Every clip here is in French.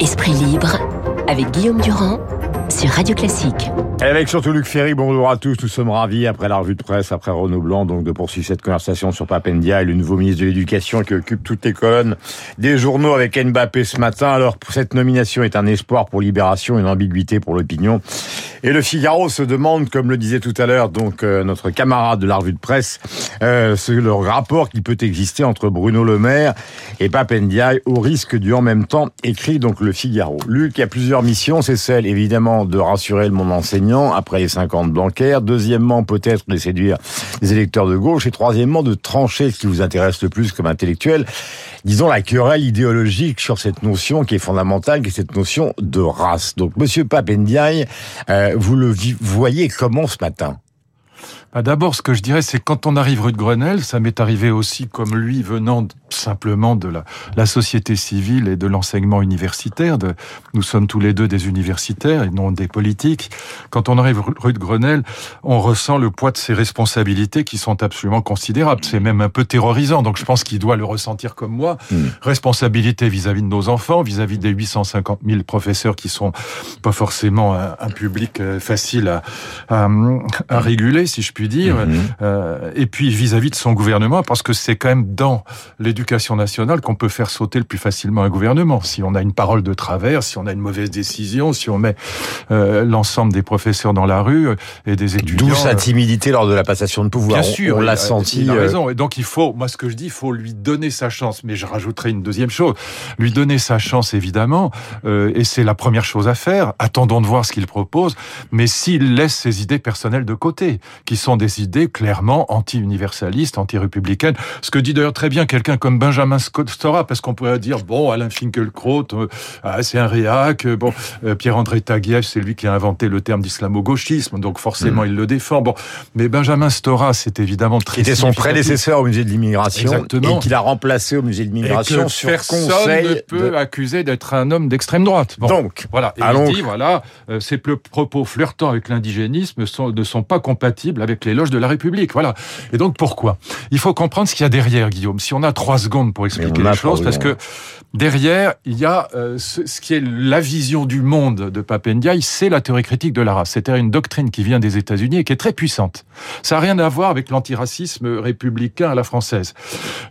Esprit libre avec Guillaume Durand sur Radio Classique. Et avec surtout Luc Ferry, bonjour à tous. Nous sommes ravis, après la revue de presse, après Renaud Blanc, donc de poursuivre cette conversation sur Papendia et le nouveau ministre de l'Éducation qui occupe toutes les colonnes des journaux avec Mbappé ce matin. Alors, cette nomination est un espoir pour Libération, une ambiguïté pour l'opinion. Et le Figaro se demande, comme le disait tout à l'heure donc euh, notre camarade de la revue de presse, euh, le rapport qui peut exister entre Bruno Le Maire et Papendia au risque du en même temps, écrit donc le Figaro. Luc a plusieurs missions, c'est celle évidemment de rassurer le monde enseignant après les 50 bancaires. Deuxièmement, peut-être de séduire les électeurs de gauche. Et troisièmement, de trancher ce qui vous intéresse le plus comme intellectuel. Disons la querelle idéologique sur cette notion qui est fondamentale, qui est cette notion de race. Donc, Monsieur Papendiaï, euh, vous le voyez comment ce matin? Bah, D'abord, ce que je dirais, c'est quand on arrive rue de Grenelle, ça m'est arrivé aussi comme lui venant simplement de la, la société civile et de l'enseignement universitaire. De, nous sommes tous les deux des universitaires et non des politiques. Quand on arrive rue de Grenelle, on ressent le poids de ses responsabilités qui sont absolument considérables. C'est même un peu terrorisant. Donc je pense qu'il doit le ressentir comme moi. Mmh. Responsabilité vis-à-vis de nos enfants, vis-à-vis des 850 000 professeurs qui sont pas forcément un, public euh, facile à, à, à, réguler, si je puis dire. Mmh. Euh, et puis vis-à-vis -vis de son gouvernement, parce que c'est quand même dans l'éducation nationale qu'on peut faire sauter le plus facilement un gouvernement. Si on a une parole de travers, si on a une mauvaise décision, si on met euh, l'ensemble des professeurs dans la rue euh, et des étudiants. D'où sa timidité lors de la passation de pouvoir. Bien sûr, on, l'a senti. Il a raison. Et donc il faut, moi ce que je dis, il faut lui donner sa chance. Mais je rajouterai une deuxième chose, lui donner sa chance évidemment, et c'est la première chose à faire. Attendons de voir ce qu'il propose. Mais s'il laisse ses idées personnelles de côté, qui sont des idées clairement anti-universalistes, anti-républicaines, ce que dit d'ailleurs très bien quelqu'un comme Benjamin Stora, parce qu'on pourrait dire, bon, Alain Finkielkraut, euh, ah, c'est un réac, euh, bon, euh, Pierre-André Taguieff, c'est lui qui a inventé le terme d'islamo-gauchisme, donc forcément mm. il le défend. Bon, mais Benjamin Stora, c'est évidemment très C'était son prédécesseur au musée de l'immigration, et qu'il a remplacé au musée de l'immigration sur personne conseil ne peut accuser d'être un homme d'extrême droite. donc, voilà. Et allons... il dit, voilà, ces propos flirtants avec l'indigénisme ne sont pas compatibles avec l'éloge de la République. Voilà. Et donc pourquoi? Il faut comprendre ce qu'il y a derrière, Guillaume. Si on a trois secondes pour expliquer les choses, parce que derrière, il y a euh, ce, ce, qui est la vision du monde de Papendiaï, c'est la théorie critique de la race. C'est-à-dire une doctrine qui vient des États-Unis et qui est très puissante. Ça n'a rien à voir avec l'antiracisme républicain à la française.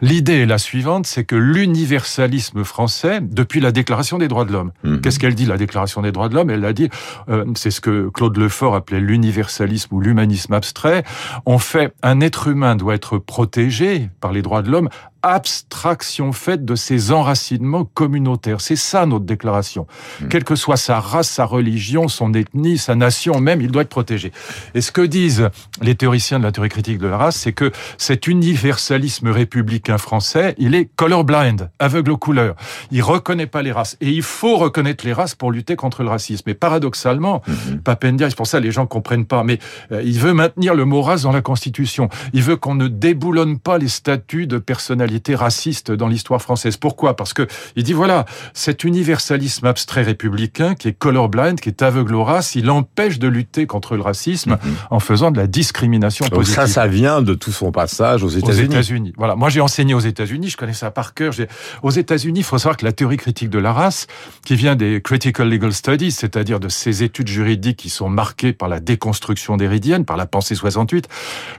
L'idée est la suivante, c'est que l'universalisme français, depuis la Déclaration des droits de l'homme, mhm. qu'est-ce qu'elle dit, la Déclaration des droits de l'homme? Elle a dit, euh, c'est ce que Claude Lefort appelait l'universalisme ou l'humanisme abstrait. On fait, un être humain doit être protégé par les droits de l'homme abstraction faite de ses enracinements communautaires. C'est ça notre déclaration. Hmm. Quelle que soit sa race, sa religion, son ethnie, sa nation même, il doit être protégé. Et ce que disent les théoriciens de la théorie critique de la race, c'est que cet universalisme républicain français, il est colorblind, aveugle aux couleurs. Il reconnaît pas les races. Et il faut reconnaître les races pour lutter contre le racisme. Et paradoxalement, mm Papendia, c'est pour ça les gens comprennent pas, mais euh, il veut maintenir le mot race dans la Constitution. Il veut qu'on ne déboulonne pas les statuts de personnalité raciste dans l'histoire française. Pourquoi? Parce que il dit voilà, cet universalisme abstrait républicain qui est colorblind, qui est aveugle aux races, il empêche de lutter contre le racisme mhm. en faisant de la discrimination Donc Ça, ça vient de tout son passage aux États-Unis. Aux États-Unis. Voilà. Moi, j'ai enseigné aux États-Unis. Je connais ça par cœur. Aux États-Unis, il faut savoir que la théorie critique de la race, qui vient des critical legal studies, c'est-à-dire de ces études juridiques qui sont marquées par la déconstruction d'Héridienne, par la pensée 68,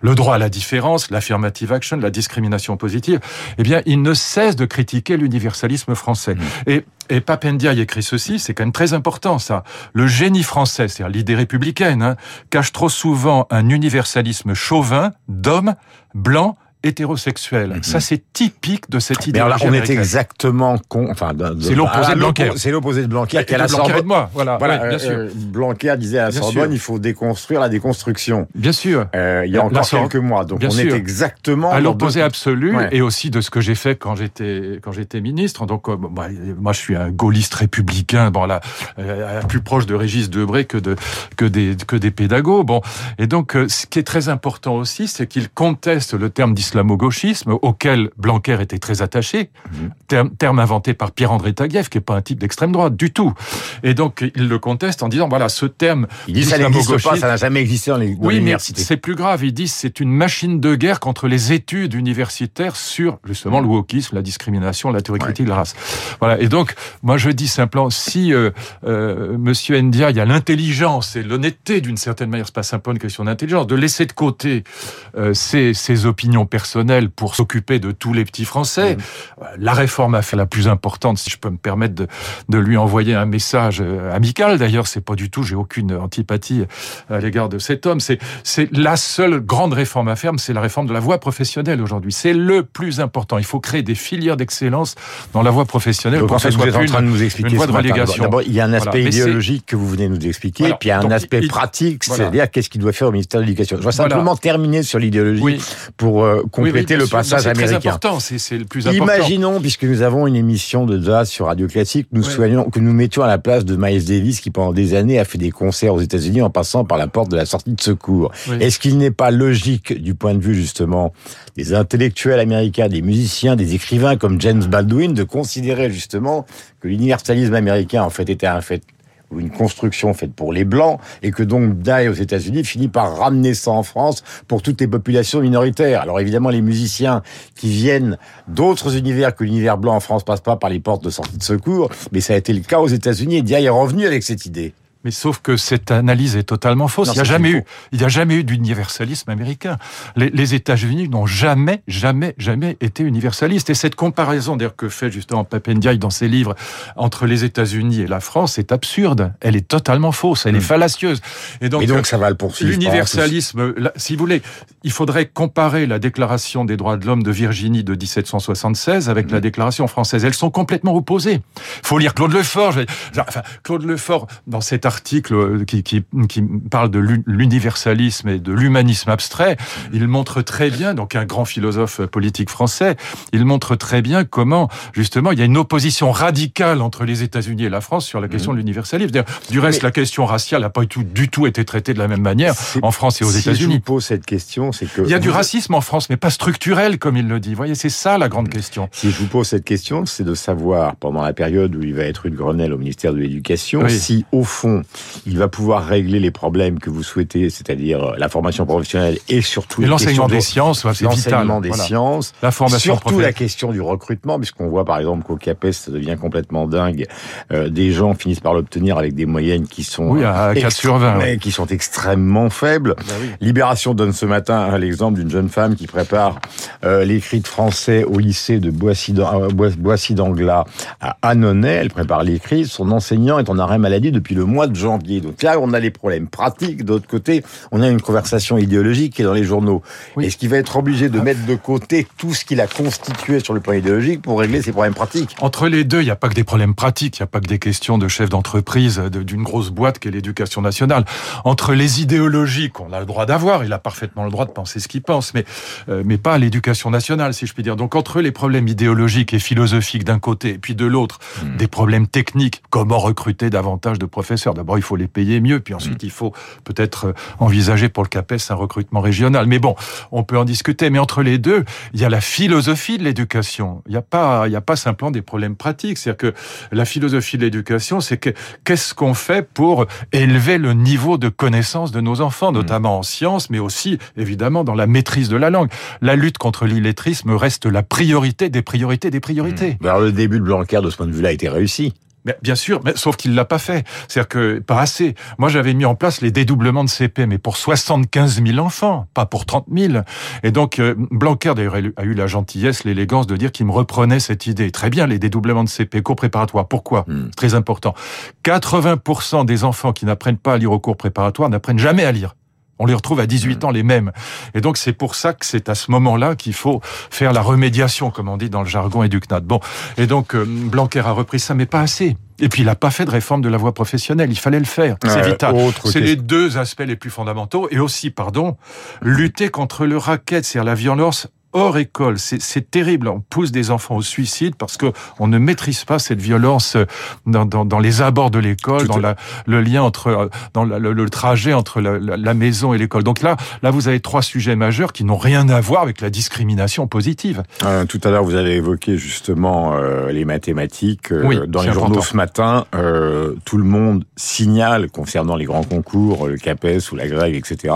le droit à la différence, l'affirmative action, la discrimination positive, eh bien, il ne cesse de critiquer l'universalisme français. Mmh. Et et Papendia y écrit ceci, c'est quand même très important ça. Le génie français, c'est-à-dire l'idée républicaine, hein, cache trop souvent un universalisme chauvin d'hommes blancs hétérosexuel. Mhm. Ça, c'est typique de cette idée. on est exactement con. Enfin, c'est l'opposé de Blanquer. C'est l'opposé de Blanquer. À la Sorbonne. de moi. Voilà. voilà bien sûr. Euh, Blanquer disait à la Sorbonne, il faut déconstruire la déconstruction. Bien sûr. Euh, il y a encore quelques mois. Donc, on est exactement à l'opposé absolu et aussi de ce que j'ai fait quand j'étais quand j'étais ministre. Donc, euh, moi, moi, je suis un gaulliste républicain. Bon, là, euh, plus proche de Régis Debray que de que des que des pédagogues. Bon, et donc, ce qui est très important aussi, c'est qu'il conteste le terme d'islamisme l'islamo-gauchisme, auquel Blanquer était très attaché, mhm. terme, inventé par Pierre-André Taguieff, qui est pas un type d'extrême droite du tout. Et donc, il le conteste en disant, voilà, ce terme... Il dit ça n'existe pas, ça n'a jamais existé dans les Oui, mais c'est plus grave. Il dit c'est une machine de guerre contre les études universitaires sur, justement, le wokisme, la discrimination, la théorie critique de la race. Voilà. Et donc, moi, je dis simplement, si euh, euh, Monsieur Ndia, il y a l'intelligence et l'honnêteté, d'une certaine manière, c'est pas simplement une question d'intelligence, de laisser de côté euh, ses, ses, opinions personnelles pour s'occuper de tous les petits Français, mmh. la réforme a fait la plus importante, si je peux me permettre de, de lui envoyer un message euh, amical. D'ailleurs, c'est pas du tout, j'ai aucune antipathie à l'égard de cet homme. C'est, c'est la seule grande réforme à faire, c'est la réforme de la voie professionnelle aujourd'hui. C'est le plus important. Il faut créer des filières d'excellence dans la voie professionnelle Donc, pour que ce soit en train de nous expliquer voie de relégation. D'abord, il y a un aspect idéologique que vous venez de nous expliquer, puis il y a un aspect pratique, c'est-à-dire qu'est-ce qu'il doit faire au ministère de l'Éducation? Je vais simplement terminer sur l'idéologie pour euh, compléter le passage américain. C'est important, c'est le plus important. Imaginons, puisque nous avons une émission de jazz sur Radio Classique, nous que nous mettions à la place de Miles Davis qui pendant des années a fait des concerts aux États-Unis en passant par la porte de la sortie de secours. Est-ce qu'il n'est pas logique du point de vue justement des intellectuels américains, des musiciens, des écrivains comme James Baldwin de considérer justement que l'universalisme américain en fait était un fait ou une construction faite pour les blancs et que donc Die aux États-Unis finit par ramener ça en France pour toutes les populations minoritaires. Alors évidemment les musiciens qui viennent d'autres univers que l'univers blanc en France passent pas par les portes de sortie de secours, mais ça a été le cas aux États-Unis et Die est revenu avec cette idée. Mais sauf que cette analyse est totalement fausse. il n'y a jamais eu, il n'y a jamais eu d'universalisme américain. Les, les États-Unis n'ont jamais, jamais, jamais été universalistes. Et cette comparaison, d'ailleurs, que fait justement Papendiaï dans ses livres entre les États-Unis et la France est absurde. Elle est totalement fausse. Elle est hmm. fallacieuse. Et donc, donc ça va le poursuivre. L'universalisme, si vous voulez, il faudrait comparer la Déclaration des droits de l'homme de Virginie de 1776 avec la hmm. Déclaration française. Elles sont complètement opposées. Faut lire Claude Lefort. Enfin, Claude Lefort, dans cet article euh, qui, qui, qui parle de l'universalisme et de l'humanisme abstrait, il montre très bien, donc un grand philosophe politique français, il montre très bien comment, justement, il y a une opposition radicale entre les États-Unis et la France sur la question de l'universalisme. Du reste, la question raciale n'a pas du tout, du tout été traitée de la même manière en France et aux États-Unis. Si je vous pose cette question, c'est que... Il y a du racisme en France, mais pas structurel, comme il le dit. Vous voyez, c'est ça la grande question. Si je vous pose cette question, c'est de savoir, pendant la période où il va être une Grenelle au ministère de l'Éducation, si, au fond, il va pouvoir régler les problèmes que vous souhaitez, c'est-à-dire euh, la formation professionnelle et surtout l'enseignement des sciences, c'est l'enseignement des sciences, la formation surtout la question du recrutement, puisqu'on voit par exemple qu'au CAPES ça devient complètement dingue, euh, des gens finissent par l'obtenir avec des moyennes qui sont oui, à 4 sur 20, qui sont extrêmement faibles. Bah Libération donne ce matin l'exemple d'une jeune femme qui prépare euh, l'écrit de français au lycée de Boissy d'Anglas à Annonay. Elle prépare l'écrit. Son enseignant est en arrêt maladie depuis le mois de janvier. Donc là, on a les problèmes pratiques. D'autre côté, on a une conversation idéologique qui est dans les journaux. Est-ce qu'il va être obligé de mettre de côté tout ce qu'il a constitué sur le plan idéologique pour régler ses problèmes pratiques Entre les deux, il n'y a pas que des problèmes pratiques. Il n'y a pas que des questions de chef d'entreprise d'une grosse boîte qu'est l'éducation nationale. Entre les idéologies qu'on a le droit d'avoir, il a parfaitement le droit de penser ce qu'il pense, mais euh, mais pas l'éducation nationale, si je puis dire. Donc entre les problèmes idéologiques et philosophiques d'un côté, et puis de l'autre, hmm. des problèmes techniques, comment recruter davantage de professeurs. D'abord, il faut les payer mieux. Puis ensuite, mm. il faut peut-être euh, envisager pour le CAPES un recrutement régional. Mais bon, on peut en discuter. Mais entre les deux, il y a la philosophie de l'éducation. Il n'y a pas, il n'y a pas simplement des problèmes pratiques. C'est-à-dire que la philosophie de l'éducation, c'est que qu'est-ce qu'on fait pour élever le niveau de connaissance de nos enfants, mm. notamment en sciences, mais aussi évidemment dans la maîtrise de la langue. La lutte contre l'illettrisme reste la priorité des priorités des priorités. Mmh. Alors le début de Blanquer de ce point de vue-là a été réussi. Mais bien sûr, mais sauf qu'il l'a pas fait. C'est-à-dire que pas assez. Moi, j'avais mis en place les dédoublements de CP, mais pour 75 000 enfants, pas pour 30 000. Et donc, euh, Blanquer d'ailleurs a eu la gentillesse, l'élégance de dire qu'il me reprenait cette idée. Très bien, les dédoublements de CP, cours préparatoire. Pourquoi hmm. Très important. 80% des enfants qui n'apprennent pas à lire au cours préparatoire n'apprennent jamais à lire. On les retrouve à 18 mm. ans les mêmes. Et donc c'est pour ça que c'est à ce moment-là qu'il faut faire la remédiation, comme on dit dans le jargon et du CNAD. Bon, et donc euh, Blanquer a repris ça, mais pas assez. Et puis il n'a pas fait de réforme de la voie professionnelle. Il fallait le faire. C'est vital. C'est les deux aspects les plus fondamentaux. Et aussi, pardon, lutter contre le racket, c'est-à-dire la violence hors école. C'est terrible. On pousse des enfants au suicide parce que on ne maîtrise pas cette violence euh, dans, dans, dans les abords de l'école, dans la, le lien entre, euh, dans le, le, trajet entre la, la maison et l'école. Donc là, là, vous avez trois sujets majeurs qui n'ont rien à voir avec la discrimination positive. Euh, tout à l'heure, vous avez évoqué justement euh, les mathématiques. Euh, dans les journaux ce matin, euh, tout le monde signale concernant les grands concours, le CAPES ou la grève, etc.,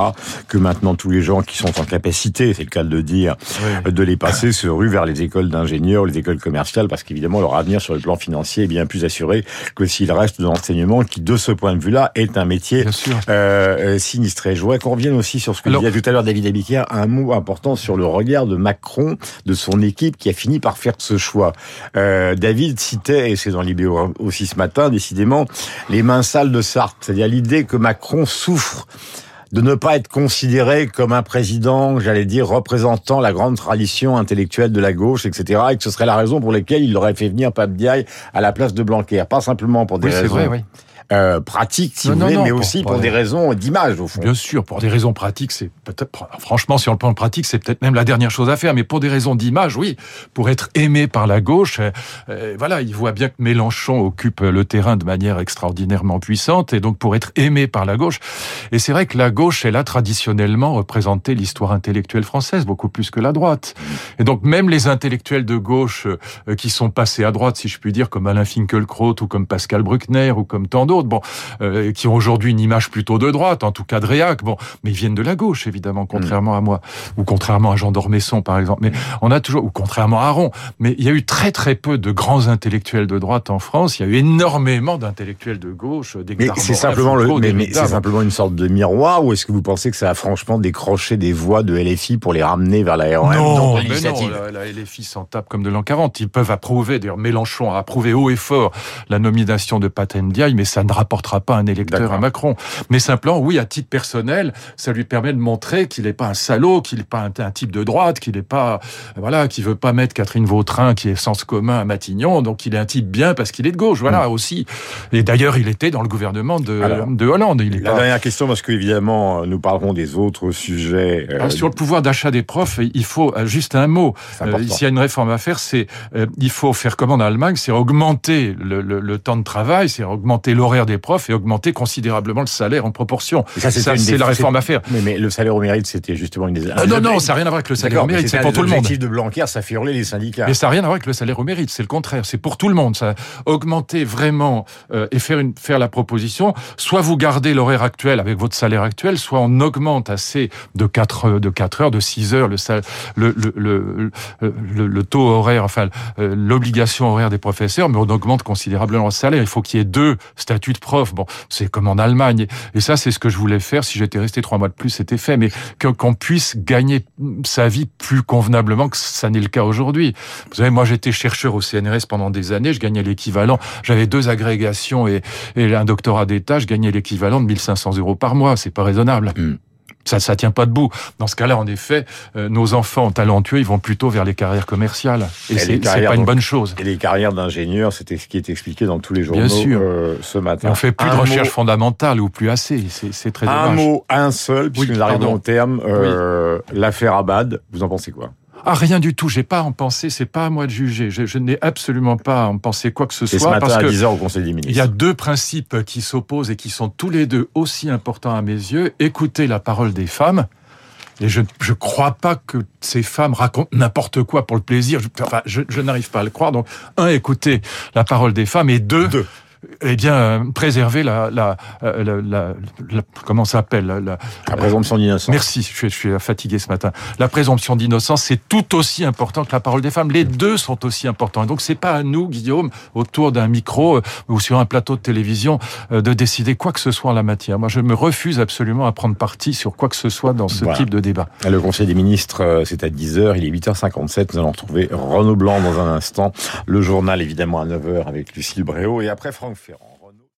que maintenant tous les gens qui sont en capacité, c'est le cas de le dire, de les passer se ruent vers les écoles d'ingénieurs, les écoles commerciales, parce qu'évidemment leur avenir sur le plan financier est bien plus assuré que s'ils restent dans l'enseignement, qui de ce point de vue-là est un métier euh, sinistré. Je voudrais qu'on revienne aussi sur ce que disait tout à l'heure David Abiquière, un mot important sur le regard de Macron, de son équipe, qui a fini par faire ce choix. Euh, David citait, et c'est dans l'Ibéo aussi ce matin, décidément, les mains sales de Sartre, c'est-à-dire l'idée que Macron souffre de ne pas être considéré comme un président, j'allais dire, représentant la grande tradition intellectuelle de la gauche, etc., et que ce serait la raison pour laquelle il aurait fait venir Pape Diaye à la place de Blanquer. Pas simplement pour des raisons vrai, oui euh, pratique, si vous voulez, mais aussi pour, des raisons d'image, au fond. Bien sûr, pour des raisons pratiques, c'est peut-être, franchement, sur le plan pratique, c'est peut-être même la dernière chose à faire, mais pour des raisons d'image, oui, pour être aimé par la gauche, euh, euh, voilà, il voit bien que Mélenchon occupe le terrain de manière extraordinairement puissante, et donc pour être aimé par la gauche. Et c'est vrai que la gauche, elle a traditionnellement représenté l'histoire intellectuelle française, beaucoup plus que la droite. Et donc même les intellectuels de gauche euh, qui sont passés à droite, si je puis dire, comme Alain Finkielkraut ou comme Pascal Bruckner ou comme tant d'autres, bon, euh, qui ont aujourd'hui une image plutôt de droite, en tout cas de réac, bon, mais ils viennent de la gauche, évidemment, contrairement à moi, ou contrairement à Jean d'Ormesson, par exemple. Mais on a toujours, ou contrairement à Aron, mais il y a eu très très peu de grands intellectuels de droite en France. Il y a eu énormément d'intellectuels de gauche. Des mais c'est simplement le, mais, c'est simplement une sorte de miroir, ou est-ce que vous pensez que ça a franchement décroché des voix de LFI pour les ramener vers la ROM Non, mais non, la, la LFI s'en tape comme de l'an 40. Ils peuvent approuver, d'ailleurs Mélenchon a approuvé haut et fort la nomination de Patendiaï, mais ça ne rapportera pas un électeur à Macron. Mais simplement, oui, à titre personnel, ça lui permet de montrer qu'il n'est pas un salaud, qu'il n'est pas un, type de droite, qu'il n'est pas, voilà, qui veut pas mettre Catherine Vautrin, qui est sens commun à Matignon, donc il est un type bien parce qu'il est de gauche, voilà, mm. aussi. Et d'ailleurs, il était dans le gouvernement de, de Hollande. Il est la dernière question, parce qu'évidemment, nous parlerons des autres sujets. Euh, sur le pouvoir d'achat des profs, il faut euh, juste un mot. Euh, S'il y a une réforme à faire, c'est euh, il faut faire comme en Allemagne, c'est augmenter le, le, le temps de travail, c'est augmenter l'horaire des profs et augmenter considérablement le salaire en proportion. ça, c'est la réforme à faire. Mais, mais, le salaire au mérite, c'était justement une des... Ah, non, non, ça n'a rien à voir avec le salaire au mérite, c'est pour tout le monde. L'objectif de Blanquer, ça fait hurler les syndicats. Mais ça n'a rien à voir avec le salaire au mérite, c'est le contraire, c'est pour tout le monde. Ça augmenter vraiment euh, et faire, une, faire la proposition, soit vous gardez l'horaire actuel avec votre salaire actuel, soit on augmente assez de 4, de 4 heures, de 6 heures, le, le, le, le, le taux horaire, enfin euh, l'obligation horaire des professeurs, mais on augmente considérablement le salaire. Il faut qu'il y ait deux statuts de prof. Bon, c'est comme en Allemagne. Et ça, c'est ce que je voulais faire. Si j'étais resté trois mois de plus, c'était fait. Mais qu'on puisse gagner sa vie plus convenablement que ça n'est le cas aujourd'hui. Vous savez, moi, j'étais chercheur au CNRS pendant des années. Je gagnais l'équivalent. J'avais deux agrégations et, et un doctorat d'État. Je gagnais l'équivalent de 1500 euros par mois. C'est pas. Hmm ça ça tient pas debout. Dans ce cas-là, en effet, euh, nos enfants talentueux, ils vont plutôt vers les carrières commerciales. Et, c'est pas une bonne chose. Et les carrières d'ingénieurs, c'était ce qui est expliqué dans tous les journaux Bien sûr. Euh, ce matin. on fait plus de recherche fondamentale ou plus assez. C'est très dommage. Un mot, un seul, puisque nous arrivons au terme. Euh, L'affaire Abad, vous en pensez quoi? Ah, rien du tout. J'ai pas à en penser. C'est pas à moi de juger. Je, je n'ai absolument pas à en penser quoi que ce soit. Ce matin parce à que 10 heures au Conseil des ministres. Il y a deux principes qui s'opposent et qui sont tous les deux aussi importants à mes yeux. Écouter la parole des femmes. Et je ne crois pas que ces femmes racontent n'importe quoi pour le plaisir. Je, enfin, je, je n'arrive pas à le croire. Donc, un, écouter la parole des femmes, et deux, deux eh bien, euh, préserver la, la, euh, la, la, comment ça s'appelle la, la, présomption d'innocence. Merci, je suis, je suis, fatigué ce matin. La présomption d'innocence, c'est tout aussi important que la parole des femmes. Les deux sont aussi importants. Et donc, c'est pas à nous, Guillaume, autour d'un micro euh, ou sur un plateau de télévision, de décider quoi que ce soit en la matière. Moi, je me refuse absolument à prendre parti sur quoi que ce soit dans ce type de débat. Le Conseil des ministres, c'est à 10h, il est 8h57. Nous allons retrouver Renaud Blanc dans un instant. Le journal, évidemment, à 9h avec Lucille Bréau. Et après, Franck.